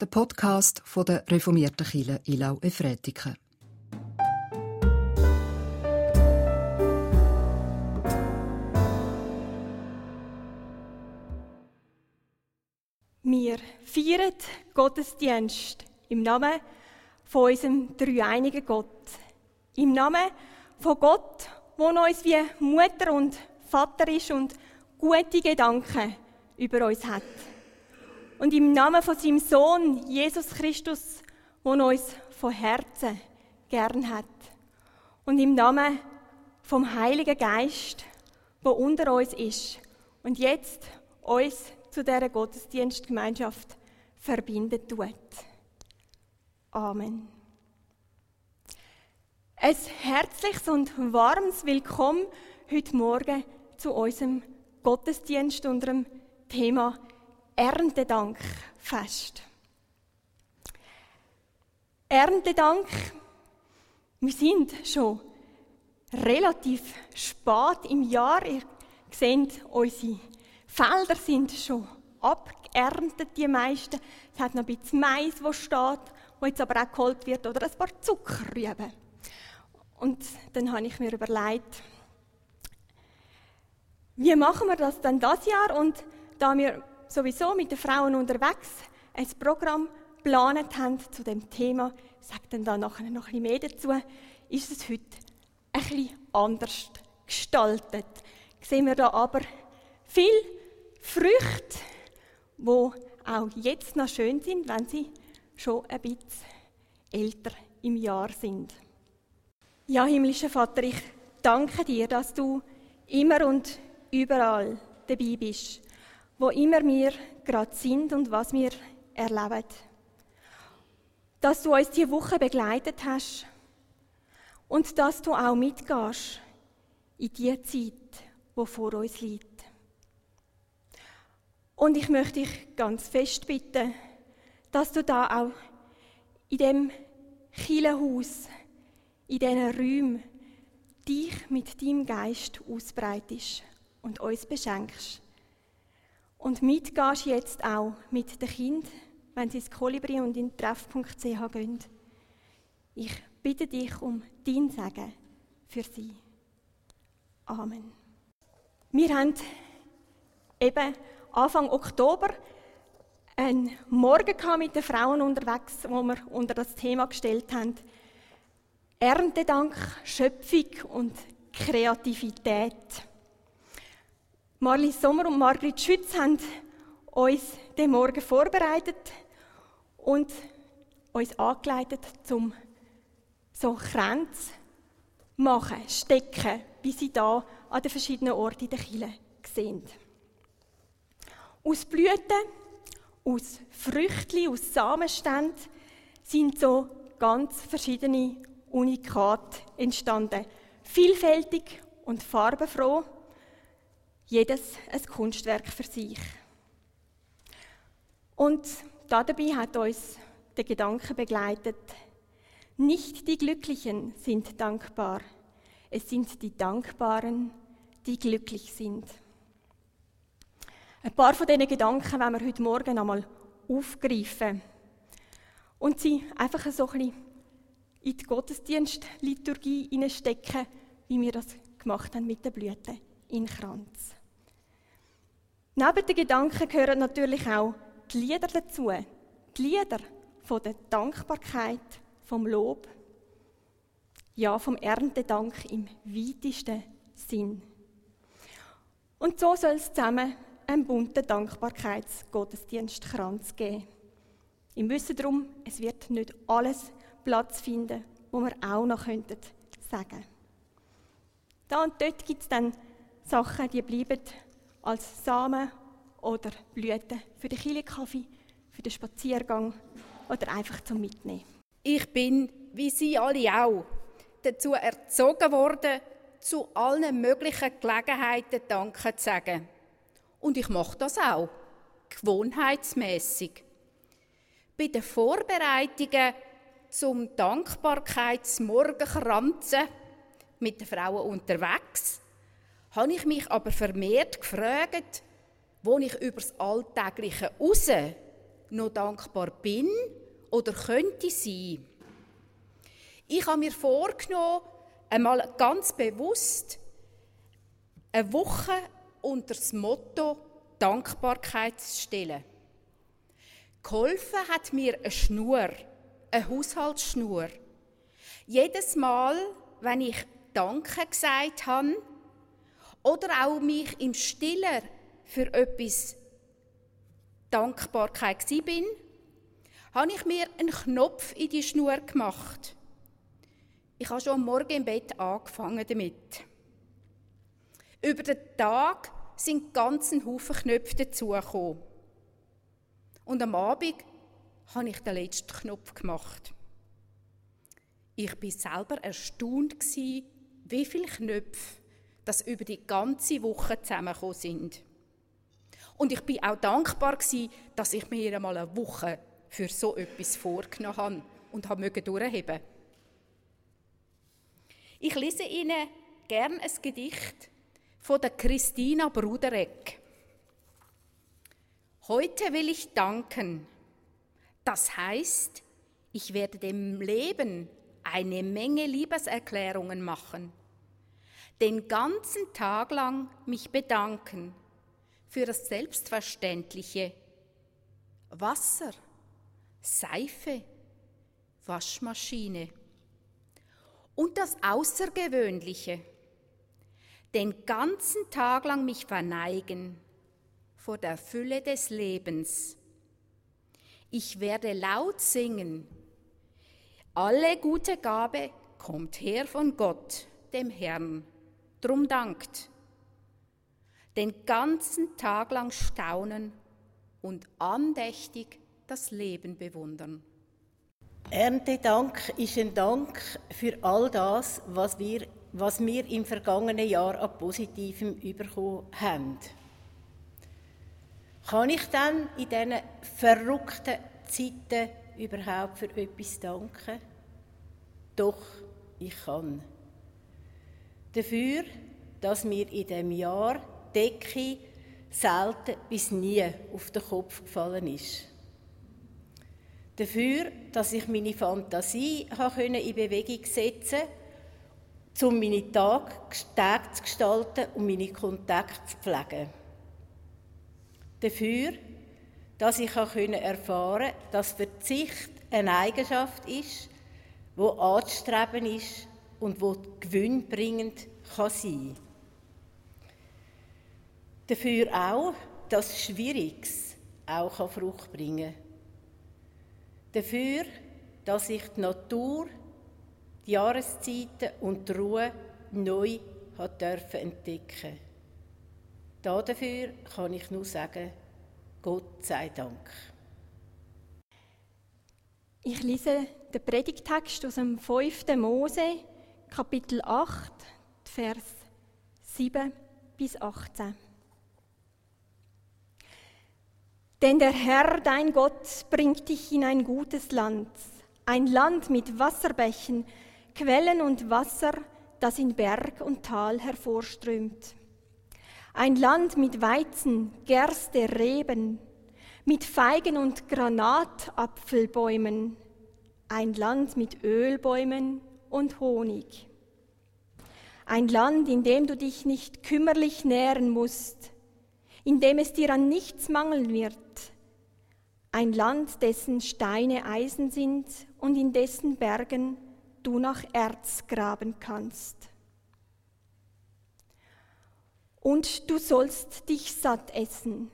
der Podcast von der reformierten Kirche Ilau Efretiken. Wir feiern Gottesdienst im Namen von unserem dreieinigen Gott. Im Namen von Gott, der uns wie Mutter und Vater ist und gute Gedanken über uns hat. Und im Namen von seinem Sohn Jesus Christus, der uns von Herzen gern hat. Und im Namen vom Heiligen Geist, der unter uns ist und jetzt uns zu dieser Gottesdienstgemeinschaft verbinden tut. Amen. Ein herzliches und warmes Willkommen heute Morgen zu unserem Gottesdienst unter dem Thema Erntedankfest. Erntedank, wir sind schon relativ spät im Jahr. Ihr seht, unsere Felder sind schon abgeerntet, die meisten. Es hat noch ein bisschen Mais, wo steht, wo jetzt aber auch geholt wird, oder ein paar Zuckerrüben. Und dann habe ich mir überlegt, wie machen wir das denn das Jahr? Und da wir sowieso mit den Frauen unterwegs ein Programm geplant haben zu dem Thema, sagt dann da nachher noch ein bisschen mehr dazu, ist es heute ein bisschen anders gestaltet. Sehen wir da aber viel Früchte, wo auch jetzt noch schön sind, wenn sie schon ein bisschen älter im Jahr sind. Ja, himmlischer Vater, ich danke dir, dass du immer und überall dabei bist, wo immer wir gerade sind und was wir erleben. Dass du uns diese Woche begleitet hast und dass du auch mitgehst in die Zeit, wo vor uns liegt. Und ich möchte dich ganz fest bitten, dass du da auch in dem Kirchenhaus, in diesen Räumen, dich mit deinem Geist ausbreitest und uns beschenkst. Und mitgehst jetzt auch mit den Kindern, wenn sie ins Kolibri und in treff.ch gehen. Ich bitte dich um dein Segen für sie. Amen. Wir haben eben Anfang Oktober einen Morgen mit den Frauen unterwegs, wo wir unter das Thema gestellt haben. Erntedank, Schöpfung und Kreativität. Marlies Sommer und Margrit Schütz haben uns den Morgen vorbereitet und uns angeleitet, zum so Kränze machen, stecken, wie sie da an den verschiedenen Orten in der Kille sehen. Aus Blüten, aus Früchten, aus Samenständen sind so ganz verschiedene Unikate entstanden. Vielfältig und farbenfroh jedes ein Kunstwerk für sich. Und dabei hat uns der Gedanke begleitet, nicht die Glücklichen sind dankbar, es sind die Dankbaren, die glücklich sind. Ein paar von diesen Gedanken wollen wir heute Morgen einmal aufgreifen und sie einfach so ein bisschen in die Gottesdienstliturgie hineinstecken, wie wir das gemacht haben mit den Blüten in Kranz. Neben den Gedanken gehören natürlich auch die Lieder dazu. Die Lieder von der Dankbarkeit, vom Lob, ja, vom Erntedank im weitesten Sinn. Und so soll es zusammen einen bunten Dankbarkeitsgottesdienstkranz geben. Im Wissen darum, es wird nicht alles Platz finden, wo wir auch noch könnten sagen. Da und dort gibt es dann Sachen, die bleiben als Samen oder Blüten für den Kilikaffee, für den Spaziergang oder einfach zum Mitnehmen. Ich bin, wie Sie alle auch, dazu erzogen worden, zu allen möglichen Gelegenheiten Danke zu sagen. Und ich mache das auch, gewohnheitsmäßig. Bei den Vorbereitungen zum Dankbarkeitsmorgenkranzen mit den Frauen unterwegs habe ich mich aber vermehrt gefragt, wo ich über das Alltägliche raus noch dankbar bin oder könnte sein. Ich habe mir vorgenommen, einmal ganz bewusst eine Woche unter das Motto Dankbarkeit zu stellen. Geholfen hat mir eine Schnur, eine Haushaltsschnur. Jedes Mal, wenn ich Danke gesagt habe oder auch mich im Stiller für etwas Dankbarkeit bin, habe ich mir einen Knopf in die Schnur gemacht. Ich habe schon am Morgen im Bett angefangen damit. Über den Tag sind ganzen Haufen Knöpfe dazugekommen. Und am Abend habe ich den letzten Knopf gemacht. Ich bin selber erstaunt wie viele Knöpfe das über die ganze Woche zusammengekommen sind. Und ich bin auch dankbar dass ich mir einmal eine Woche für so etwas vorgenommen habe und habe durchheben Ich lese Ihnen gern ein Gedicht von der Christina Brudereck. Heute will ich danken. Das heißt, ich werde dem Leben eine Menge Liebeserklärungen machen, den ganzen Tag lang mich bedanken für das Selbstverständliche. Wasser, Seife, Waschmaschine und das Außergewöhnliche. Den ganzen Tag lang mich verneigen vor der Fülle des Lebens. Ich werde laut singen. Alle gute Gabe kommt her von Gott, dem Herrn. Drum dankt. Den ganzen Tag lang staunen und andächtig das Leben bewundern. Erntedank ist ein Dank für all das, was wir, was wir im vergangenen Jahr an Positivem bekommen haben. Kann ich dann in diesen verrückten Zeiten überhaupt für etwas danken? Doch, ich kann. Dafür, dass mir in dem Jahr Decke selten bis nie auf den Kopf gefallen ist. Dafür, dass ich meine Fantasie in Bewegung setzen konnte, um meine Tage, Tage zu gestalten und meine Kontakte zu pflegen. Dafür, dass ich erfahren konnte, dass Verzicht eine Eigenschaft ist, die anzustreben ist und die gewinnbringend kann sein kann. Dafür auch, dass Schwieriges auch Frucht bringen kann. Dafür, dass ich die Natur, die Jahreszeiten und die Ruhe neu dürfen entdecken Dafür kann ich nur sagen, Gott sei Dank. Ich lese den Predigtext aus dem 5. Mose, Kapitel 8, Vers 7 bis 18. Denn der Herr, dein Gott, bringt dich in ein gutes Land, ein Land mit Wasserbächen, Quellen und Wasser, das in Berg und Tal hervorströmt. Ein Land mit Weizen, Gerste, Reben, mit Feigen und Granatapfelbäumen. Ein Land mit Ölbäumen und Honig. Ein Land, in dem du dich nicht kümmerlich nähren musst, in dem es dir an nichts mangeln wird. Ein Land, dessen Steine Eisen sind und in dessen Bergen du nach Erz graben kannst. Und du sollst dich satt essen.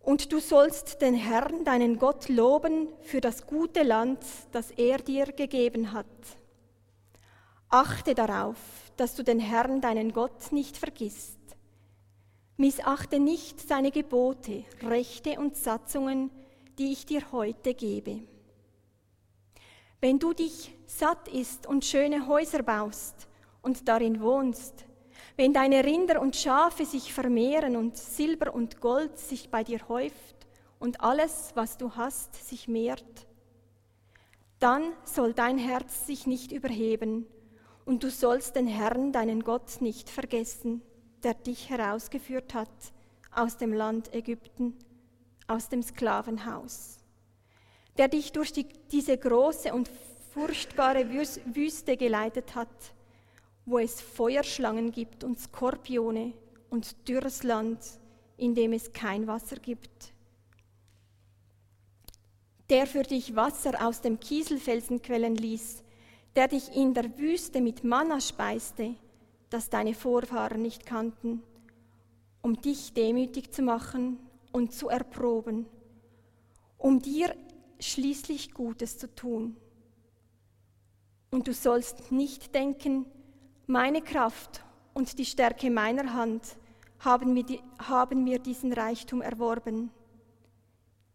Und du sollst den Herrn, deinen Gott, loben für das gute Land, das er dir gegeben hat. Achte darauf, dass du den Herrn, deinen Gott, nicht vergisst Missachte nicht seine Gebote, Rechte und Satzungen, die ich dir heute gebe. Wenn du dich satt isst und schöne Häuser baust und darin wohnst, wenn deine Rinder und Schafe sich vermehren und Silber und Gold sich bei dir häuft und alles, was du hast, sich mehrt, dann soll dein Herz sich nicht überheben und du sollst den Herrn, deinen Gott, nicht vergessen der dich herausgeführt hat aus dem Land Ägypten, aus dem Sklavenhaus, der dich durch die, diese große und furchtbare Wüste geleitet hat, wo es Feuerschlangen gibt und Skorpione und dürres Land, in dem es kein Wasser gibt. Der für dich Wasser aus dem Kieselfelsen quellen ließ, der dich in der Wüste mit Manna speiste, das deine Vorfahren nicht kannten, um dich demütig zu machen und zu erproben, um dir schließlich Gutes zu tun. Und du sollst nicht denken, meine Kraft und die Stärke meiner Hand haben mir, die, haben mir diesen Reichtum erworben.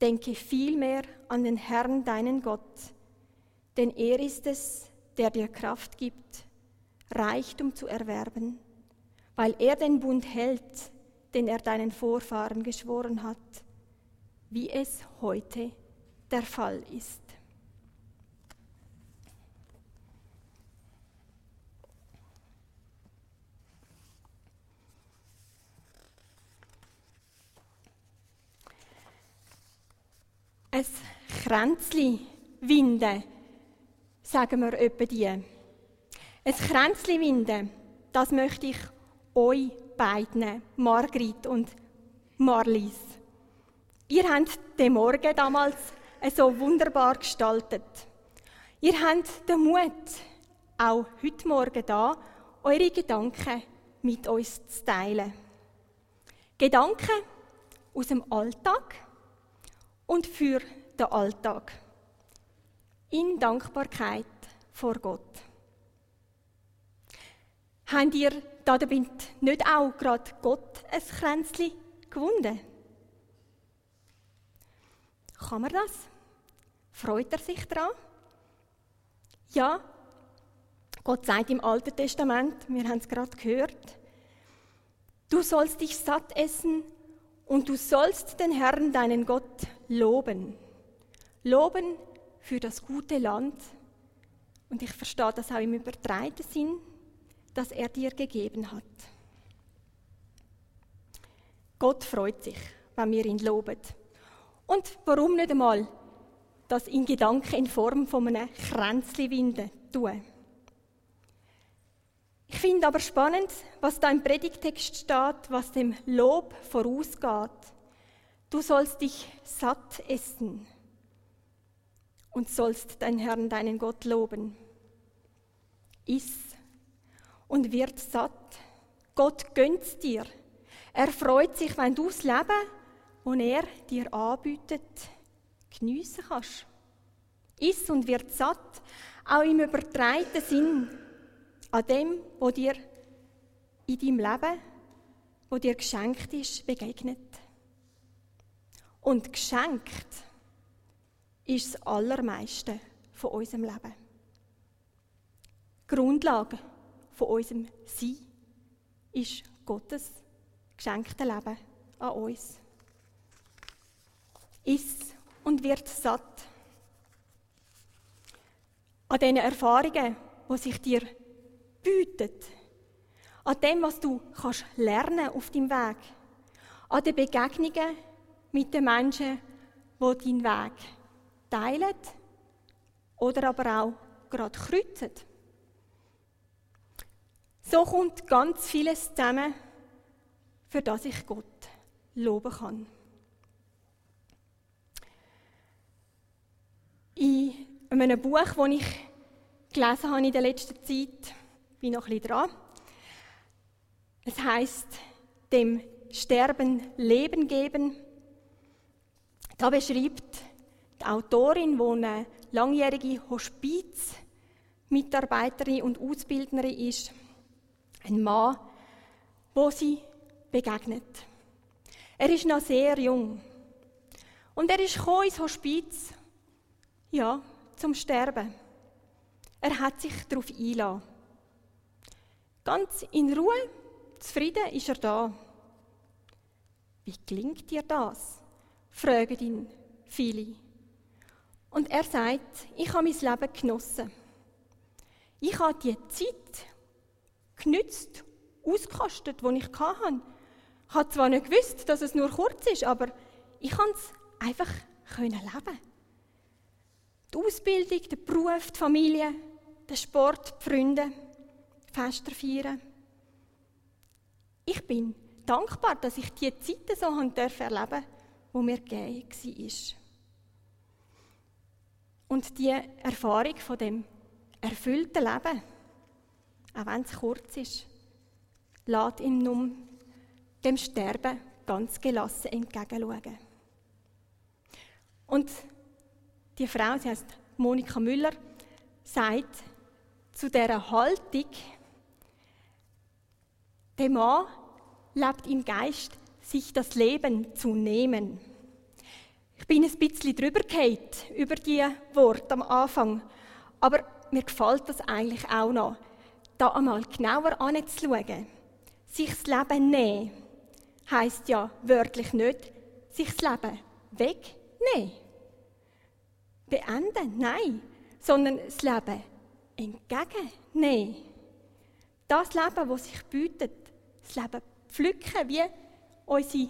Denke vielmehr an den Herrn, deinen Gott, denn er ist es, der dir Kraft gibt, Reichtum zu erwerben, weil er den Bund hält, den er deinen Vorfahren geschworen hat, wie es heute der Fall ist. Ein Kränzli winden, sagen wir etwa die. Ein Kränzli winden, das möchte ich euch beiden, Margrit und Marlies. Ihr habt den Morgen damals so wunderbar gestaltet. Ihr habt den Mut, auch heute Morgen da, eure Gedanken mit uns zu teilen. Gedanken aus dem Alltag, und für den Alltag. In Dankbarkeit vor Gott. Habt ihr damit nicht auch gerade Gott ein Kränzchen gewunden? Kann man das? Freut er sich daran? Ja, Gott sagt im Alten Testament, wir haben es gerade gehört, du sollst dich satt essen und du sollst den Herrn, deinen Gott, loben. Loben für das gute Land. Und ich verstehe das auch im übertreiten Sinn, das er dir gegeben hat. Gott freut sich, wenn wir ihn loben. Und warum nicht einmal das in Gedanken in Form von einem Kränzli winden tun? Ich finde aber spannend, was da im Predigtext steht, was dem Lob vorausgeht. Du sollst dich satt essen und sollst deinen Herrn, deinen Gott loben. Iss und wird satt. Gott gönnt's dir. Er freut sich, wenn du das Leben, das er dir anbietet, geniessen kannst. Iss und wird satt, auch im übertreiten Sinn an dem, wo dir in deinem Leben, wo dir geschenkt ist, begegnet. Und geschenkt ist das Allermeiste von unserem Leben. Die Grundlage von unserem Sein ist Gottes geschenkte Leben an uns. Iss und wird satt. An diesen Erfahrungen, die sich dir bietet. An dem, was du kannst lernen auf deinem Weg. An den Begegnungen mit den Menschen, die deinen Weg teilen oder aber auch gerade kreuzen. So kommt ganz vieles zusammen, für das ich Gott loben kann. In einem Buch, das ich gelesen habe in der letzten Zeit, bin noch ein bisschen dran. Es heißt, dem Sterben Leben geben. Da beschreibt die Autorin, die eine langjährige Hospizmitarbeiterin und Ausbildnerin ist, ein Mann, wo sie begegnet. Er ist noch sehr jung. Und er ist ins Hospiz, ja, zum Sterben. Er hat sich darauf eingelassen. Ganz in Ruhe, zufrieden ist er da. Wie klingt dir das? fragen ihn viele. Und er sagt, ich habe mein Leben genossen. Ich habe die Zeit genützt, ausgekostet, die ich hatte. Ich habe zwar nicht gewusst, dass es nur kurz ist, aber ich habe es einfach leben Die Ausbildung, der Beruf, die Familie, der Sport, die Freunde, Fester feiern. Ich bin dankbar, dass ich diese Zeiten so erleben durfte, wo mir gegeben war. Und die Erfahrung von dem erfüllten Leben, auch wenn es kurz ist, lässt ihm nun dem Sterben ganz gelassen entgegenschauen. Und die Frau, sie heißt Monika Müller, sagt zu dieser Haltung, der Mann lebt im Geist, sich das Leben zu nehmen. Ich bin ein bisschen drüber gehalten, über die Worte am Anfang, aber mir gefällt das eigentlich auch noch, da einmal genauer anzuschauen. Sich das Leben nehmen heisst ja wörtlich nicht, sich das Leben wegnehmen. Beenden, nein, sondern das Leben entgegennehmen. Das Leben, das sich bietet, das Leben pflücken, wie unsere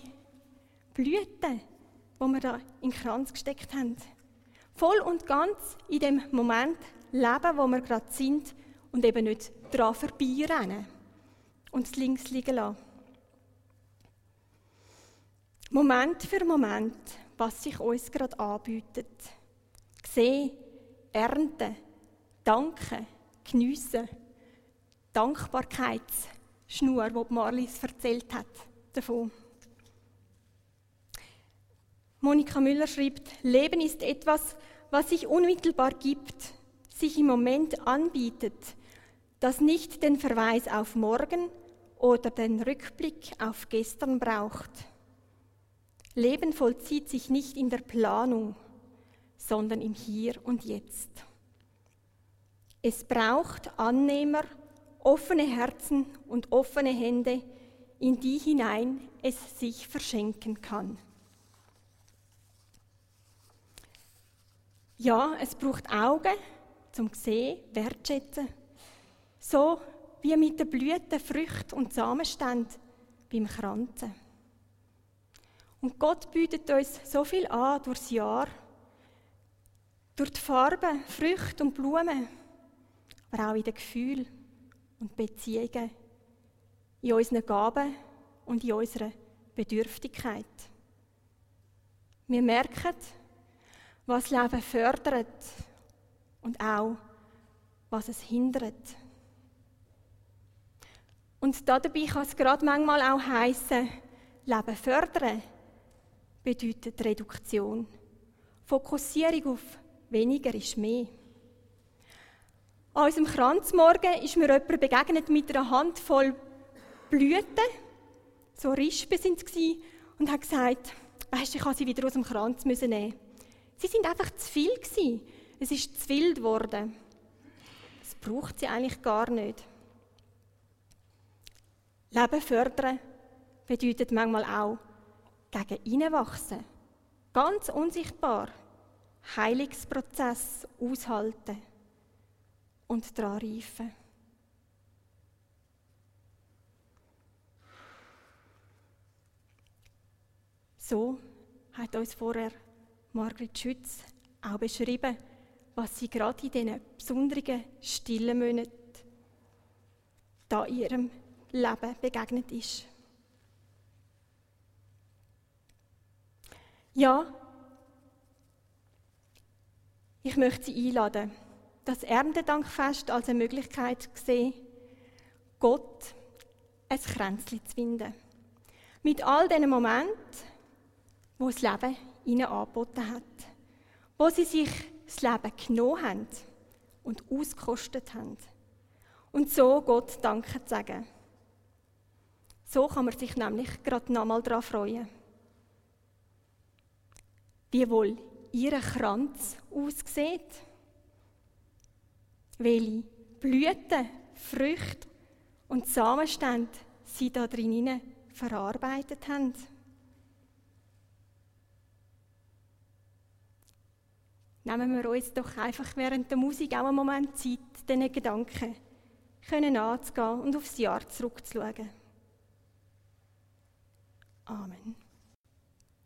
Blüten, die wir da in den Kranz gesteckt haben. Voll und ganz in dem Moment leben, wo wir gerade sind und eben nicht daran vorbeirennen und es links liegen lassen. Moment für Moment, was sich uns gerade anbietet. Sehen, ernten, danken, geniessen. Dankbarkeitsschnur, die Marlies erzählt hat davon. Monika Müller schreibt, Leben ist etwas, was sich unmittelbar gibt, sich im Moment anbietet, das nicht den Verweis auf morgen oder den Rückblick auf gestern braucht. Leben vollzieht sich nicht in der Planung, sondern im Hier und Jetzt. Es braucht Annehmer, offene Herzen und offene Hände, in die hinein es sich verschenken kann. Ja, es braucht Augen zum Sehen, Wertschätzen, so wie mit den Blüten, Früchten und Samenständen beim Kranzen. Und Gott bietet uns so viel an durchs Jahr, durch die Farben, Früchte und Blumen, aber auch in den Gefühlen und Beziehungen, in unseren Gaben und in unserer Bedürftigkeit. Wir merken, was Leben fördert und auch, was es hindert. Und dabei kann es gerade manchmal auch heißen, Leben fördern bedeutet Reduktion. Fokussierung auf weniger ist mehr. An unserem Kranzmorgen ist mir jemand begegnet mit einer Handvoll Blüten, so Rispen sind es und hat gesagt, weißt, ich habe sie wieder aus dem Kranz nehmen. Sie sind einfach zu viel gewesen. Es ist zu wild geworden. Das braucht sie eigentlich gar nicht. Leben fördern bedeutet manchmal auch gegen innen wachsen. Ganz unsichtbar. Heilungsprozess aushalten und daran reifen. So hat uns vorher Margret Schütz auch beschrieben, was sie gerade in diesen besonderen, stillen Monaten da ihrem Leben begegnet ist. Ja, ich möchte Sie einladen, das Erntedankfest als eine Möglichkeit sehen, Gott ein Kränzchen zu finden. Mit all diesen Momenten, wo das Leben ihnen angeboten hat. Wo sie sich das Leben genommen haben und ausgekostet haben. Und so Gott Danke zu sagen. So kann man sich nämlich gerade nochmal daran freuen wie wohl ihr Kranz aussieht, welche Blüten, Früchte und Samenstände sie da drinnen verarbeitet haben. Nehmen wir uns doch einfach während der Musik auch einen Moment Zeit, diesen Gedanken können anzugehen und aufs Jahr zurückzuschauen. Amen.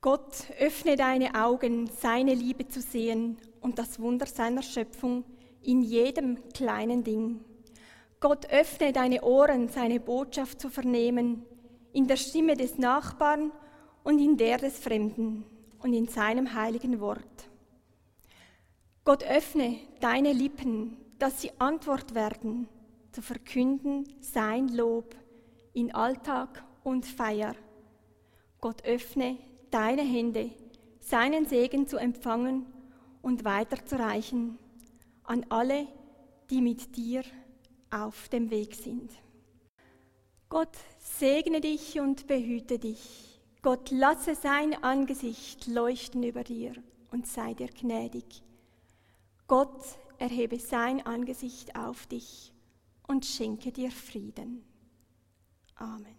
Gott, öffne deine Augen, seine Liebe zu sehen und das Wunder seiner Schöpfung in jedem kleinen Ding. Gott, öffne deine Ohren, seine Botschaft zu vernehmen, in der Stimme des Nachbarn und in der des Fremden und in seinem heiligen Wort. Gott, öffne deine Lippen, dass sie Antwort werden, zu verkünden sein Lob in Alltag und Feier. Gott, öffne deine Hände, seinen Segen zu empfangen und weiterzureichen an alle, die mit dir auf dem Weg sind. Gott segne dich und behüte dich. Gott lasse sein Angesicht leuchten über dir und sei dir gnädig. Gott erhebe sein Angesicht auf dich und schenke dir Frieden. Amen.